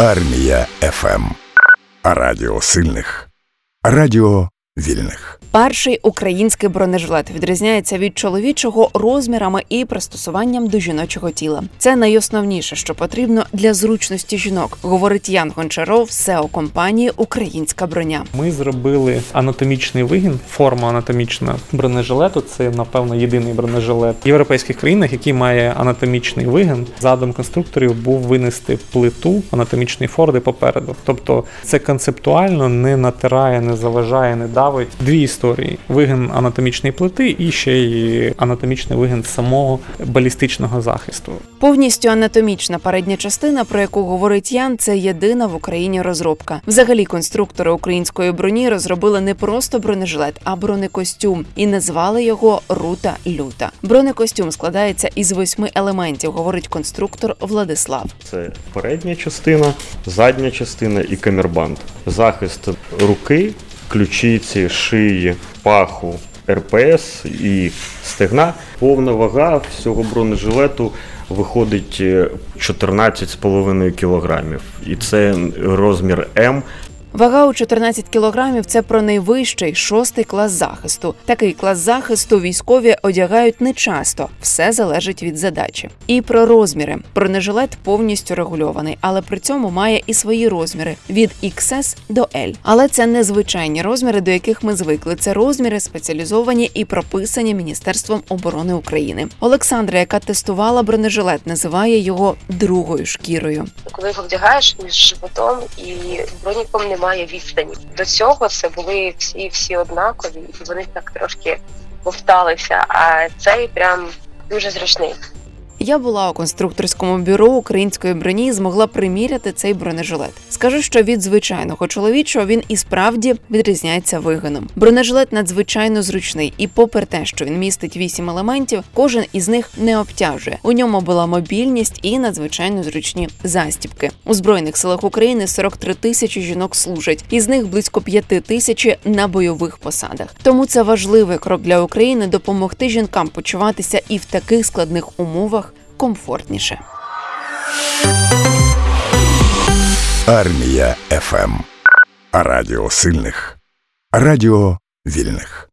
Армія FM. Радіо сильних. Радіо вільних. Перший український бронежилет відрізняється від чоловічого розмірами і пристосуванням до жіночого тіла. Це найосновніше, що потрібно для зручності жінок, говорить Ян Гончаров, CEO компанії Українська броня. Ми зробили анатомічний вигин, форма анатомічна бронежилету. Це напевно єдиний бронежилет в європейських країнах, який має анатомічний вигин. Задум конструкторів був винести плиту анатомічної форми попереду. Тобто це концептуально не натирає, не заважає, не давить. Дві історії: вигин анатомічної плити і ще й анатомічний вигин самого балістичного захисту. Повністю анатомічна передня частина, про яку говорить Ян, це єдина в Україні розробка. Взагалі, конструктори української броні розробили не просто бронежилет, а бронекостюм і назвали його Рута Люта. Бронекостюм складається із восьми елементів, говорить конструктор Владислав. Це передня частина, задня частина і камербанд. Захист руки, ключиці, шиї, паху, РПС і стегна. Повна вага всього бронежилету виходить е, 14,5 кілограмів. І це розмір М. Вага у 14 кілограмів це про найвищий шостий клас захисту. Такий клас захисту військові одягають не часто, все залежить від задачі. І про розміри. Бронежилет повністю регульований, але при цьому має і свої розміри від XS до L. Але це не звичайні розміри, до яких ми звикли. Це розміри спеціалізовані і прописані Міністерством оборони України. Олександра, яка тестувала бронежилет, називає його другою шкірою. коли його вдягаєш між животом і броніком немає відстані. До цього це були всі всі однакові, і вони так трошки повталися. А цей прям дуже зручний. Я була у конструкторському бюро української броні і змогла приміряти цей бронежилет. Скажу, що від звичайного чоловічого він і справді відрізняється вигином. Бронежилет надзвичайно зручний, і попри те, що він містить вісім елементів, кожен із них не обтяжує. У ньому була мобільність і надзвичайно зручні застібки. У збройних силах України 43 тисячі жінок служать, із них близько 5 тисячі на бойових посадах. Тому це важливий крок для України допомогти жінкам почуватися і в таких складних умовах комфортніше. Армія ФМ. Радіо сильних. Радіо вільних.